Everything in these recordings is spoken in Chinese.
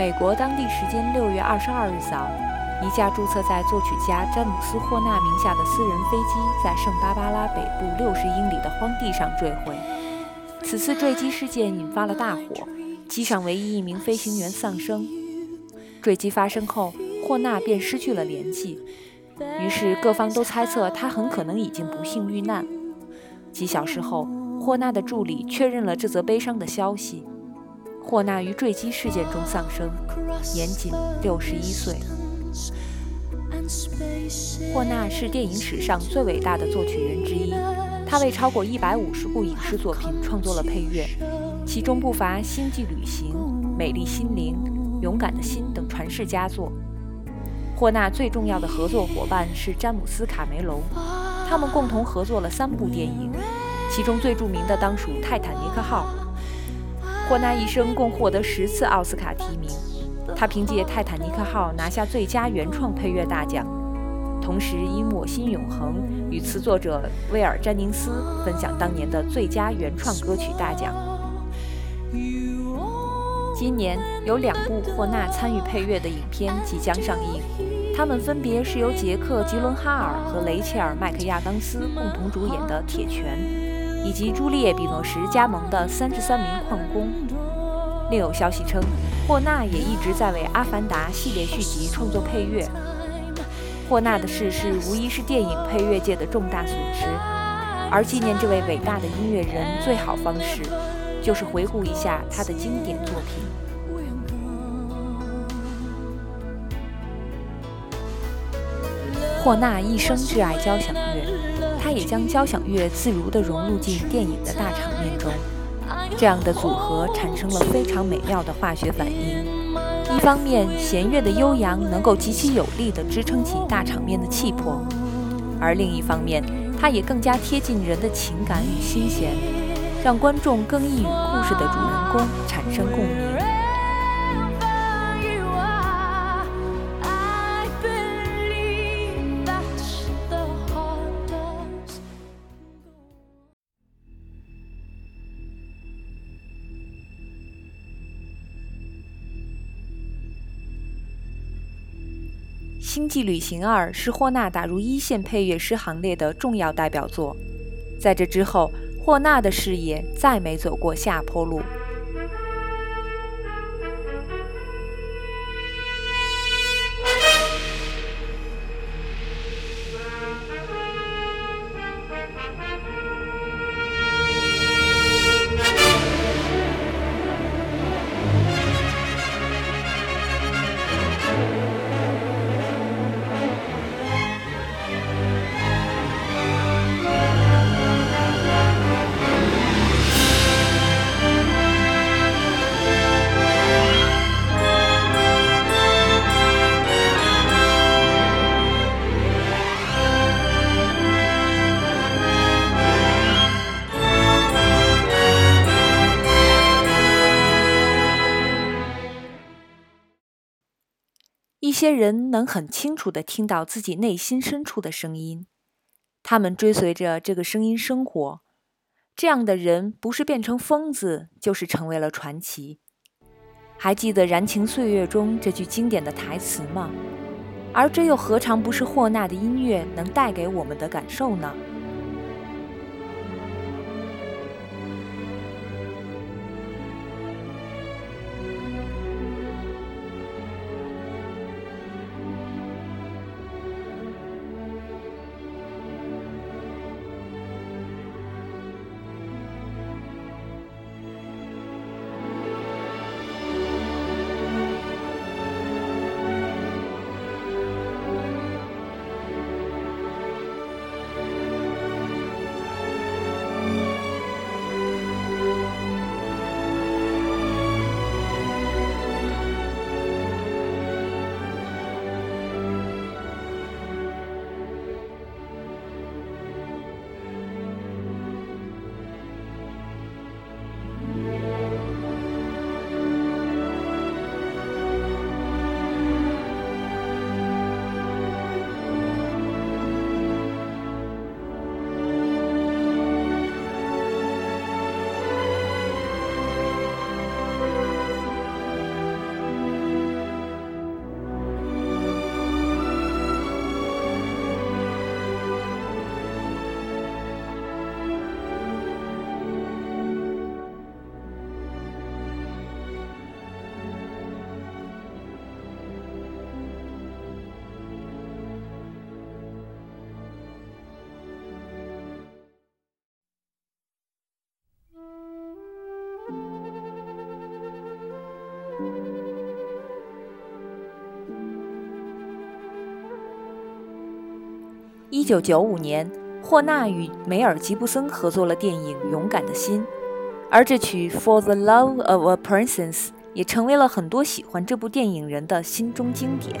美国当地时间六月二十二日早，一架注册在作曲家詹姆斯·霍纳名下的私人飞机在圣巴巴拉北部六十英里的荒地上坠毁。此次坠机事件引发了大火，机上唯一一名飞行员丧生。坠机发生后，霍纳便失去了联系，于是各方都猜测他很可能已经不幸遇难。几小时后，霍纳的助理确认了这则悲伤的消息。霍纳于坠机事件中丧生，年仅六十一岁。霍纳是电影史上最伟大的作曲人之一，他为超过一百五十部影视作品创作了配乐，其中不乏《星际旅行》《美丽心灵》《勇敢的心》等传世佳作。霍纳最重要的合作伙伴是詹姆斯·卡梅隆，他们共同合作了三部电影，其中最著名的当属《泰坦尼克号》。霍纳一生共获得十次奥斯卡提名，他凭借《泰坦尼克号》拿下最佳原创配乐大奖，同时以《我心永恒》与词作者威尔·詹宁斯分享当年的最佳原创歌曲大奖。今年有两部霍纳参与配乐的影片即将上映，他们分别是由杰克·吉伦哈尔和雷切尔·麦克亚当斯共同主演的《铁拳》。以及朱丽叶·比诺什加盟的三十三名矿工。另有消息称，霍纳也一直在为《阿凡达》系列续集创作配乐。霍纳的逝世无疑是电影配乐界的重大损失，而纪念这位伟大的音乐人最好方式，就是回顾一下他的经典作品。霍纳一生挚爱交响乐。他也将交响乐自如地融入进电影的大场面中，这样的组合产生了非常美妙的化学反应。一方面，弦乐的悠扬能够极其有力地支撑起大场面的气魄；而另一方面，它也更加贴近人的情感与心弦，让观众更易与故事的主人公产生共鸣。《星际旅行二》是霍纳打入一线配乐师行列的重要代表作，在这之后，霍纳的事业再没走过下坡路。些人能很清楚地听到自己内心深处的声音，他们追随着这个声音生活。这样的人不是变成疯子，就是成为了传奇。还记得《燃情岁月》中这句经典的台词吗？而这又何尝不是霍纳的音乐能带给我们的感受呢？九九五年，霍纳与梅尔吉布森合作了电影《勇敢的心》，而这曲《For the Love of a Princess》也成为了很多喜欢这部电影人的心中经典。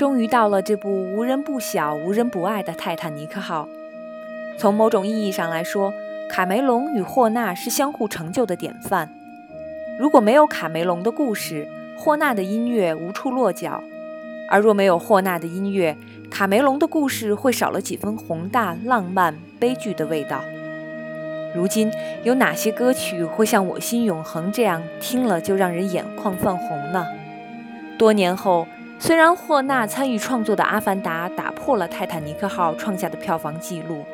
终于到了这部无人不晓、无人不爱的泰坦尼克号。从某种意义上来说，卡梅隆与霍纳是相互成就的典范。如果没有卡梅隆的故事，霍纳的音乐无处落脚；而若没有霍纳的音乐，卡梅隆的故事会少了几分宏大、浪漫、悲剧的味道。如今有哪些歌曲会像《我心永恒》这样听了就让人眼眶泛红呢？多年后。虽然霍纳参与创作的《阿凡达》打破了《泰坦尼克号》创下的票房纪录，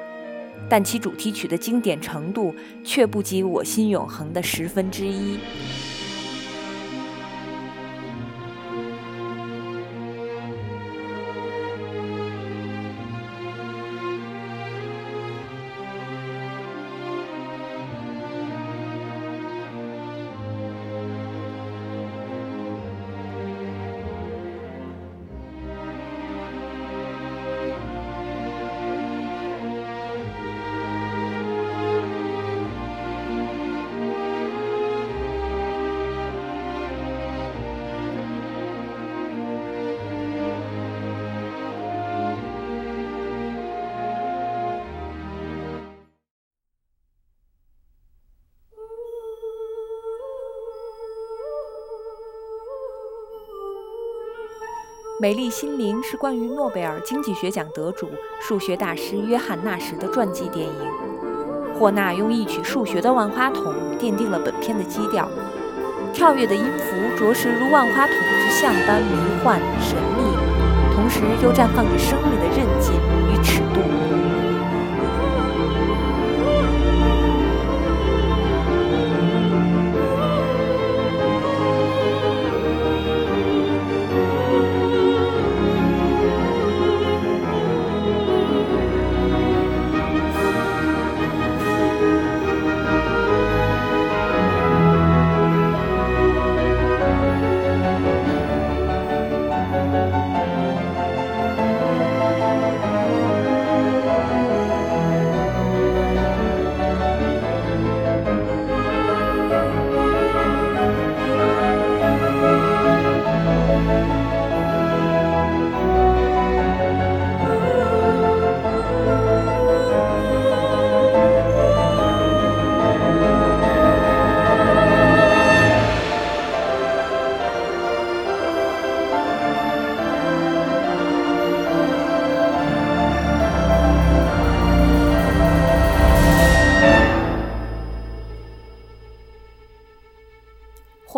但其主题曲的经典程度却不及《我心永恒》的十分之一。《美丽心灵》是关于诺贝尔经济学奖得主、数学大师约翰·纳什的传记电影。霍纳用一曲数学的万花筒奠定了本片的基调，跳跃的音符着实如万花筒之像般迷幻神秘，同时又绽放着生命的韧劲与尺度。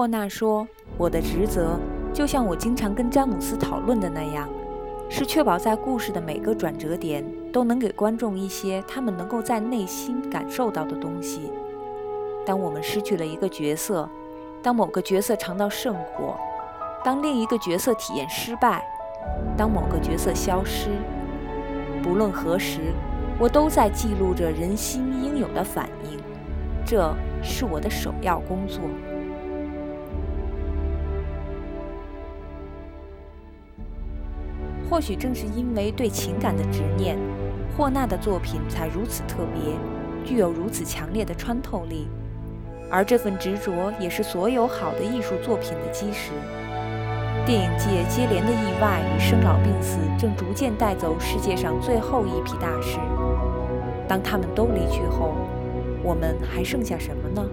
霍纳说：“我的职责，就像我经常跟詹姆斯讨论的那样，是确保在故事的每个转折点都能给观众一些他们能够在内心感受到的东西。当我们失去了一个角色，当某个角色尝到圣果，当另一个角色体验失败，当某个角色消失，不论何时，我都在记录着人心应有的反应。这是我的首要工作。”或许正是因为对情感的执念，霍纳的作品才如此特别，具有如此强烈的穿透力。而这份执着也是所有好的艺术作品的基石。电影界接连的意外与生老病死，正逐渐带走世界上最后一批大师。当他们都离去后，我们还剩下什么呢？